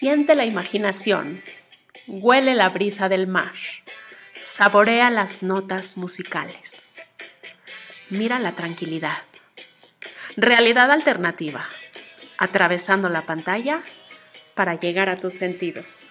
Siente la imaginación, huele la brisa del mar, saborea las notas musicales, mira la tranquilidad. Realidad alternativa, atravesando la pantalla para llegar a tus sentidos.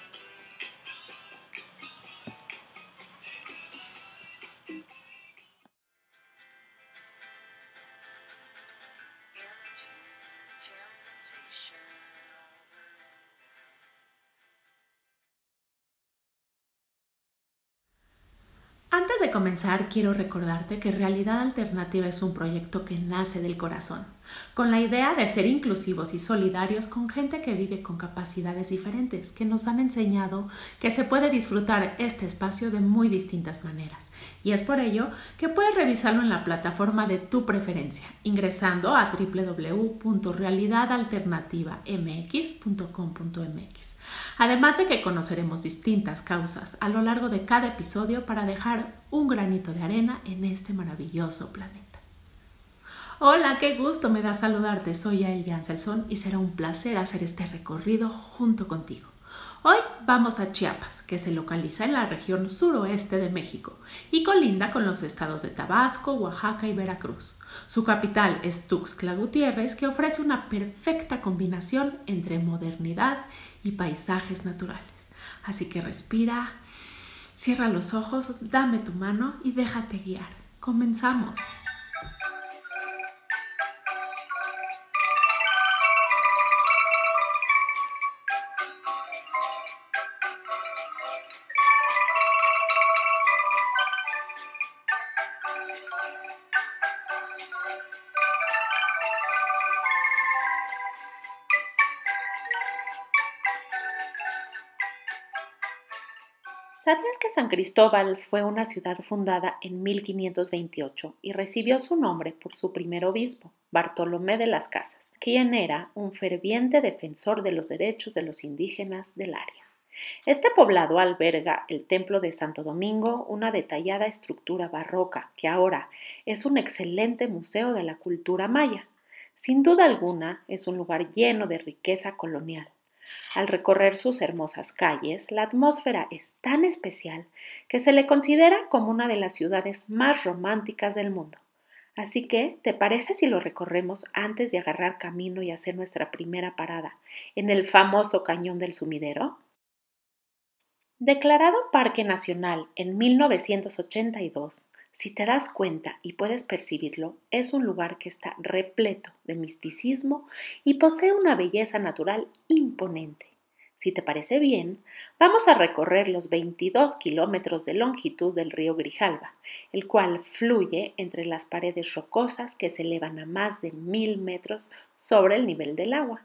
Comenzar, quiero recordarte que Realidad Alternativa es un proyecto que nace del corazón, con la idea de ser inclusivos y solidarios con gente que vive con capacidades diferentes, que nos han enseñado que se puede disfrutar este espacio de muy distintas maneras. Y es por ello que puedes revisarlo en la plataforma de tu preferencia, ingresando a www.realidadalternativamx.com.mx. Además de que conoceremos distintas causas a lo largo de cada episodio para dejar un granito de arena en este maravilloso planeta. Hola, qué gusto me da saludarte. Soy Yael Janselson y será un placer hacer este recorrido junto contigo. Hoy vamos a Chiapas, que se localiza en la región suroeste de México y colinda con los estados de Tabasco, Oaxaca y Veracruz. Su capital es Tuxtla Gutiérrez, que ofrece una perfecta combinación entre modernidad y paisajes naturales. Así que respira, cierra los ojos, dame tu mano y déjate guiar. Comenzamos. ¿Sabías que San Cristóbal fue una ciudad fundada en 1528 y recibió su nombre por su primer obispo, Bartolomé de las Casas, quien era un ferviente defensor de los derechos de los indígenas del área? Este poblado alberga el templo de Santo Domingo, una detallada estructura barroca que ahora es un excelente museo de la cultura maya. Sin duda alguna es un lugar lleno de riqueza colonial. Al recorrer sus hermosas calles, la atmósfera es tan especial que se le considera como una de las ciudades más románticas del mundo. Así que, ¿te parece si lo recorremos antes de agarrar camino y hacer nuestra primera parada en el famoso Cañón del Sumidero? Declarado Parque Nacional en 1982, si te das cuenta y puedes percibirlo, es un lugar que está repleto de misticismo y posee una belleza natural imponente. Si te parece bien, vamos a recorrer los 22 kilómetros de longitud del río Grijalva, el cual fluye entre las paredes rocosas que se elevan a más de mil metros sobre el nivel del agua.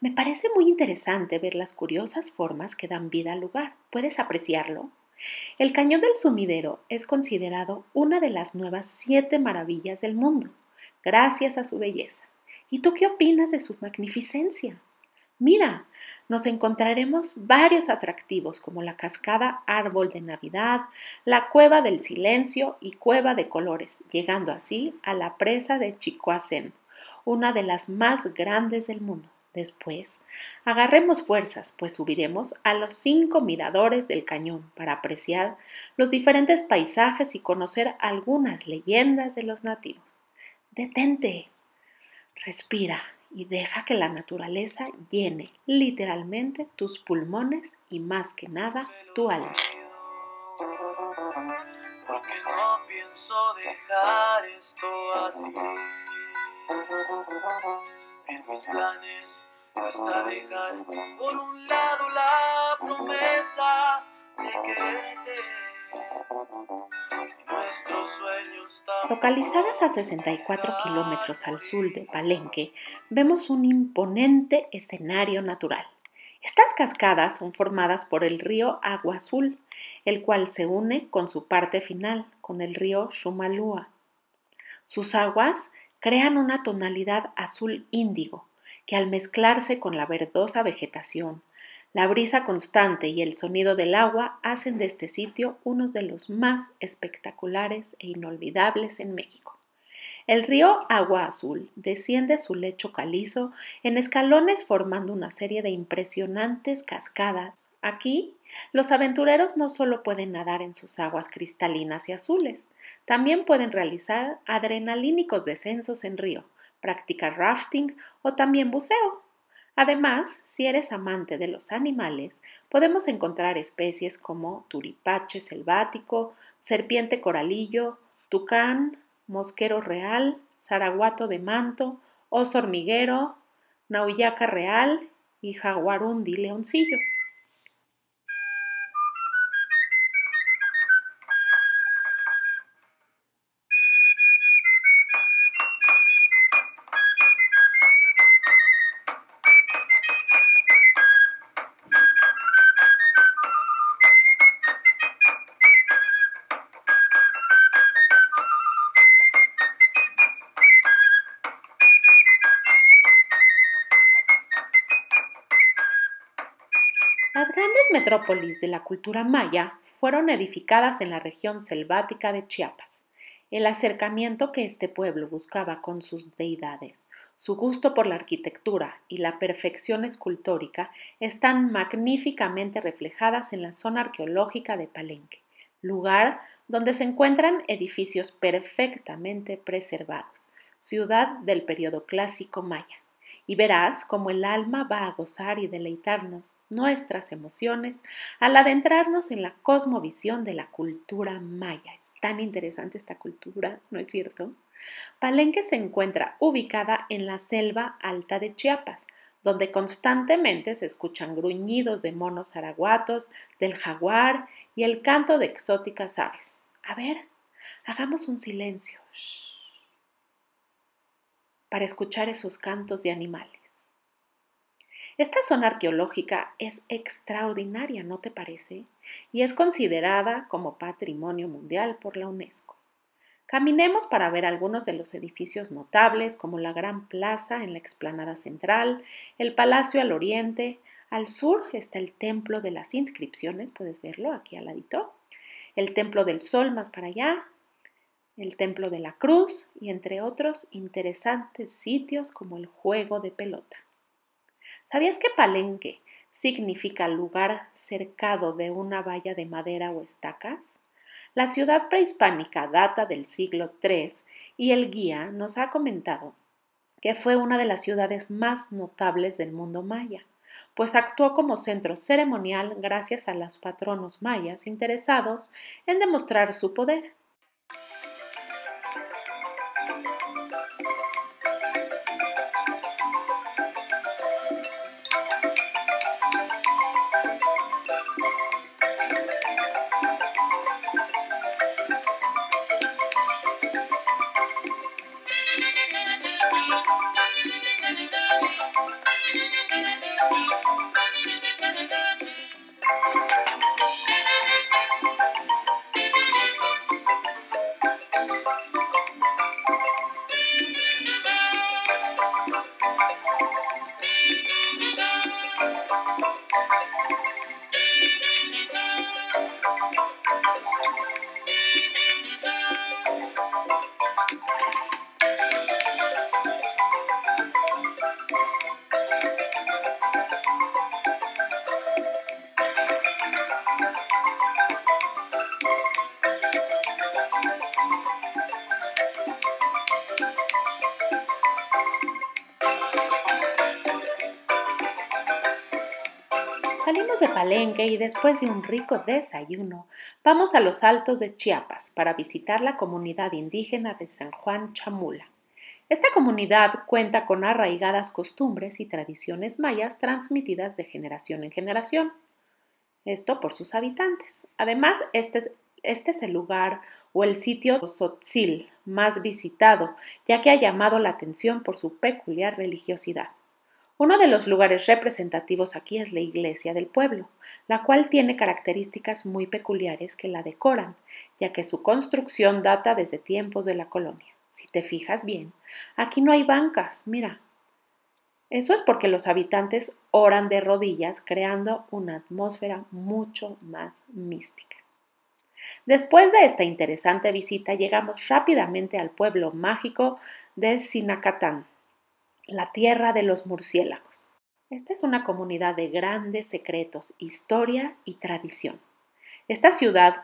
Me parece muy interesante ver las curiosas formas que dan vida al lugar. ¿Puedes apreciarlo? El Cañón del Sumidero es considerado una de las nuevas siete maravillas del mundo, gracias a su belleza. ¿Y tú qué opinas de su magnificencia? Mira, nos encontraremos varios atractivos como la cascada Árbol de Navidad, la Cueva del Silencio y Cueva de Colores, llegando así a la presa de Chicoacén, una de las más grandes del mundo. Después, agarremos fuerzas, pues subiremos a los cinco miradores del cañón para apreciar los diferentes paisajes y conocer algunas leyendas de los nativos. Detente, respira y deja que la naturaleza llene literalmente tus pulmones y más que nada tu alma. Porque no pienso dejar esto así en mis planes está dejar por un lado la promesa de quererte. Localizadas a 64 kilómetros al sur de Palenque, vemos un imponente escenario natural. Estas cascadas son formadas por el río Agua Azul, el cual se une con su parte final, con el río Shumalúa. Sus aguas crean una tonalidad azul índigo, que al mezclarse con la verdosa vegetación, la brisa constante y el sonido del agua hacen de este sitio uno de los más espectaculares e inolvidables en México. El río Agua Azul desciende su lecho calizo en escalones formando una serie de impresionantes cascadas. Aquí, los aventureros no solo pueden nadar en sus aguas cristalinas y azules, también pueden realizar adrenalínicos descensos en río, practicar rafting o también buceo. Además, si eres amante de los animales, podemos encontrar especies como turipache selvático, serpiente coralillo, tucán, mosquero real, zaraguato de manto, oso hormiguero, nauyaca real y jaguarundi leoncillo. Metrópolis de la cultura maya fueron edificadas en la región selvática de Chiapas. El acercamiento que este pueblo buscaba con sus deidades, su gusto por la arquitectura y la perfección escultórica están magníficamente reflejadas en la zona arqueológica de Palenque, lugar donde se encuentran edificios perfectamente preservados, ciudad del periodo clásico maya y verás cómo el alma va a gozar y deleitarnos nuestras emociones al adentrarnos en la cosmovisión de la cultura maya. Es tan interesante esta cultura, ¿no es cierto? Palenque se encuentra ubicada en la selva alta de Chiapas, donde constantemente se escuchan gruñidos de monos araguatos, del jaguar y el canto de exóticas aves. A ver, hagamos un silencio para escuchar esos cantos de animales. Esta zona arqueológica es extraordinaria, ¿no te parece? Y es considerada como patrimonio mundial por la UNESCO. Caminemos para ver algunos de los edificios notables, como la Gran Plaza en la explanada central, el Palacio al oriente, al sur está el Templo de las Inscripciones, puedes verlo aquí al ladito, el Templo del Sol más para allá, el Templo de la Cruz y entre otros interesantes sitios como el juego de pelota. ¿Sabías que Palenque significa lugar cercado de una valla de madera o estacas? La ciudad prehispánica data del siglo III y el guía nos ha comentado que fue una de las ciudades más notables del mundo maya, pues actuó como centro ceremonial gracias a los patronos mayas interesados en demostrar su poder. Palenque y después de un rico desayuno, vamos a los altos de Chiapas para visitar la comunidad indígena de San Juan Chamula. Esta comunidad cuenta con arraigadas costumbres y tradiciones mayas transmitidas de generación en generación. Esto por sus habitantes. Además, este es, este es el lugar o el sitio Sotzil más visitado, ya que ha llamado la atención por su peculiar religiosidad. Uno de los lugares representativos aquí es la iglesia del pueblo, la cual tiene características muy peculiares que la decoran, ya que su construcción data desde tiempos de la colonia. Si te fijas bien, aquí no hay bancas, mira. Eso es porque los habitantes oran de rodillas, creando una atmósfera mucho más mística. Después de esta interesante visita llegamos rápidamente al pueblo mágico de Sinacatán, la tierra de los murciélagos. Esta es una comunidad de grandes secretos, historia y tradición. Esta ciudad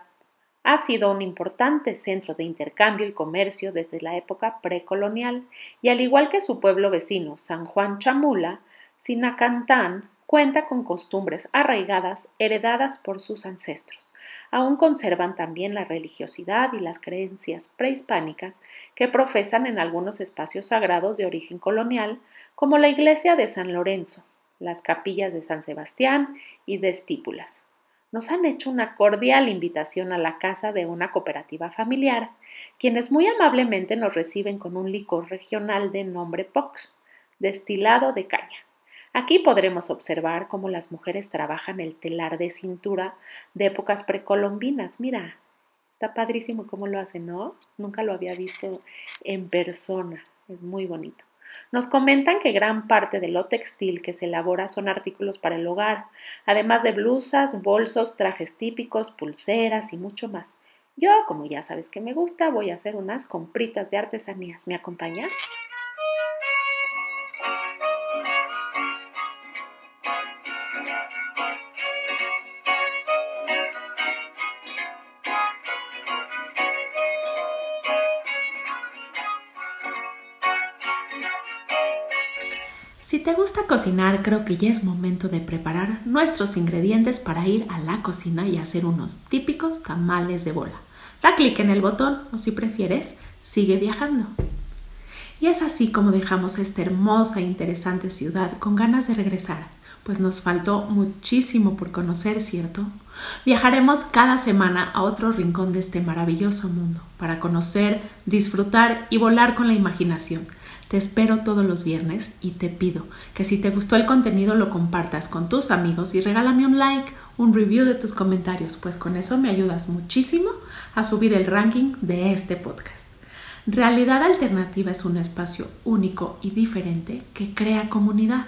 ha sido un importante centro de intercambio y comercio desde la época precolonial y al igual que su pueblo vecino San Juan Chamula, Sinacantán cuenta con costumbres arraigadas heredadas por sus ancestros. Aún conservan también la religiosidad y las creencias prehispánicas que profesan en algunos espacios sagrados de origen colonial, como la iglesia de San Lorenzo, las capillas de San Sebastián y de Estípulas. Nos han hecho una cordial invitación a la casa de una cooperativa familiar, quienes muy amablemente nos reciben con un licor regional de nombre Pox, destilado de caña. Aquí podremos observar cómo las mujeres trabajan el telar de cintura de épocas precolombinas. Mira, está padrísimo cómo lo hacen, ¿no? Nunca lo había visto en persona. Es muy bonito. Nos comentan que gran parte de lo textil que se elabora son artículos para el hogar, además de blusas, bolsos, trajes típicos, pulseras y mucho más. Yo, como ya sabes que me gusta, voy a hacer unas compritas de artesanías. ¿Me acompañas? Si te gusta cocinar, creo que ya es momento de preparar nuestros ingredientes para ir a la cocina y hacer unos típicos tamales de bola. Da clic en el botón o si prefieres, sigue viajando. Y es así como dejamos esta hermosa e interesante ciudad con ganas de regresar, pues nos faltó muchísimo por conocer, ¿cierto? Viajaremos cada semana a otro rincón de este maravilloso mundo para conocer, disfrutar y volar con la imaginación te espero todos los viernes y te pido que si te gustó el contenido lo compartas con tus amigos y regálame un like, un review de tus comentarios, pues con eso me ayudas muchísimo a subir el ranking de este podcast. Realidad Alternativa es un espacio único y diferente que crea comunidad.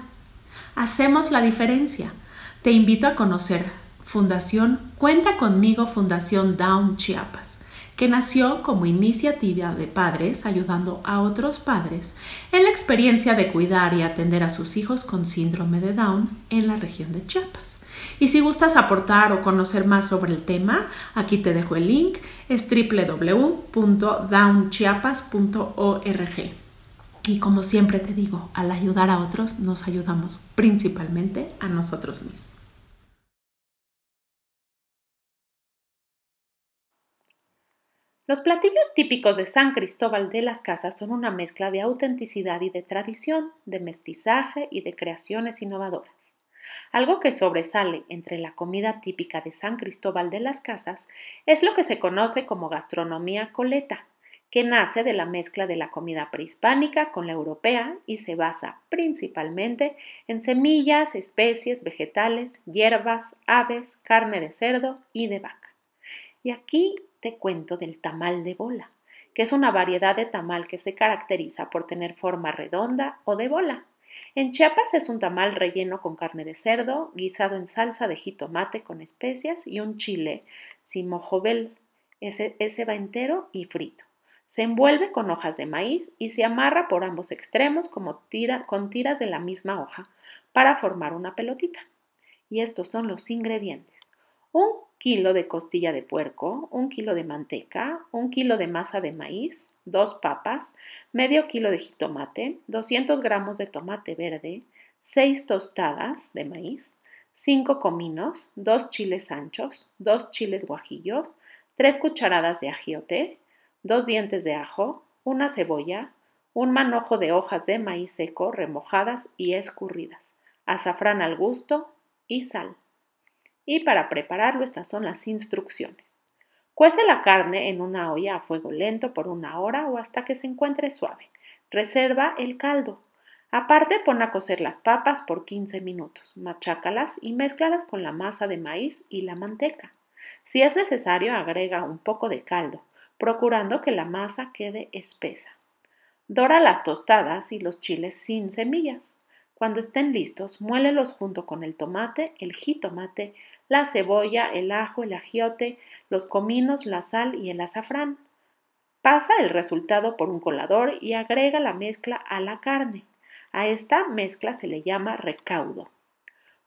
Hacemos la diferencia. Te invito a conocer Fundación Cuenta conmigo Fundación Down Chiapas que nació como iniciativa de padres ayudando a otros padres en la experiencia de cuidar y atender a sus hijos con síndrome de Down en la región de Chiapas. Y si gustas aportar o conocer más sobre el tema, aquí te dejo el link, es www.downchiapas.org. Y como siempre te digo, al ayudar a otros nos ayudamos principalmente a nosotros mismos. Los platillos típicos de San Cristóbal de las Casas son una mezcla de autenticidad y de tradición, de mestizaje y de creaciones innovadoras. Algo que sobresale entre la comida típica de San Cristóbal de las Casas es lo que se conoce como gastronomía coleta, que nace de la mezcla de la comida prehispánica con la europea y se basa principalmente en semillas, especies, vegetales, hierbas, aves, carne de cerdo y de vaca. Y aquí te cuento del tamal de bola, que es una variedad de tamal que se caracteriza por tener forma redonda o de bola. En Chiapas es un tamal relleno con carne de cerdo, guisado en salsa de jitomate con especias y un chile simojobel. Ese, ese va entero y frito. Se envuelve con hojas de maíz y se amarra por ambos extremos como con tiras de la misma hoja para formar una pelotita. Y estos son los ingredientes. Un kilo de costilla de puerco, un kilo de manteca, un kilo de masa de maíz, dos papas, medio kilo de jitomate, 200 gramos de tomate verde, seis tostadas de maíz, cinco cominos, dos chiles anchos, dos chiles guajillos, tres cucharadas de ajiote, dos dientes de ajo, una cebolla, un manojo de hojas de maíz seco remojadas y escurridas, azafrán al gusto y sal. Y para prepararlo estas son las instrucciones. Cuece la carne en una olla a fuego lento por una hora o hasta que se encuentre suave. Reserva el caldo. Aparte pon a cocer las papas por 15 minutos. Machácalas y mézclalas con la masa de maíz y la manteca. Si es necesario, agrega un poco de caldo, procurando que la masa quede espesa. Dora las tostadas y los chiles sin semillas. Cuando estén listos, muélelos junto con el tomate, el jitomate, la cebolla, el ajo, el agiote, los cominos, la sal y el azafrán. Pasa el resultado por un colador y agrega la mezcla a la carne. A esta mezcla se le llama recaudo.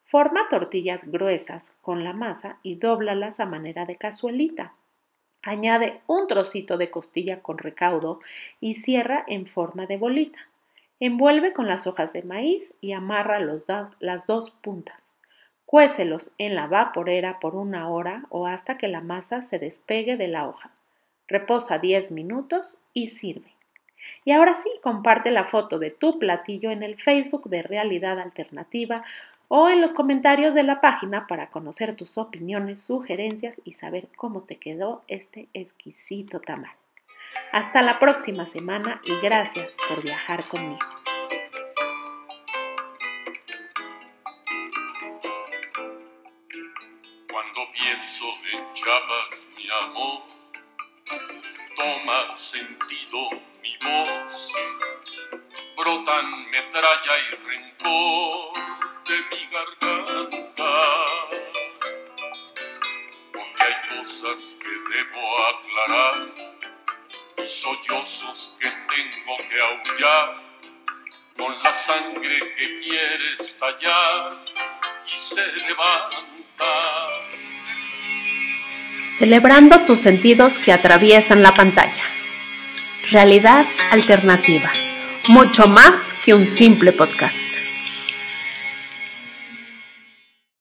Forma tortillas gruesas con la masa y dóblalas a manera de cazuelita. Añade un trocito de costilla con recaudo y cierra en forma de bolita. Envuelve con las hojas de maíz y amarra las dos puntas. Cuécelos en la vaporera por una hora o hasta que la masa se despegue de la hoja. Reposa 10 minutos y sirve. Y ahora sí, comparte la foto de tu platillo en el Facebook de Realidad Alternativa o en los comentarios de la página para conocer tus opiniones, sugerencias y saber cómo te quedó este exquisito tamal. Hasta la próxima semana y gracias por viajar conmigo. Pienso en Chiapas, mi amor, toma sentido mi voz, brotan metralla y rencor de mi garganta, porque hay cosas que debo aclarar y sollozos que tengo que aullar. Con la sangre que quiere estallar y se levanta. Celebrando tus sentidos que atraviesan la pantalla. Realidad alternativa. Mucho más que un simple podcast.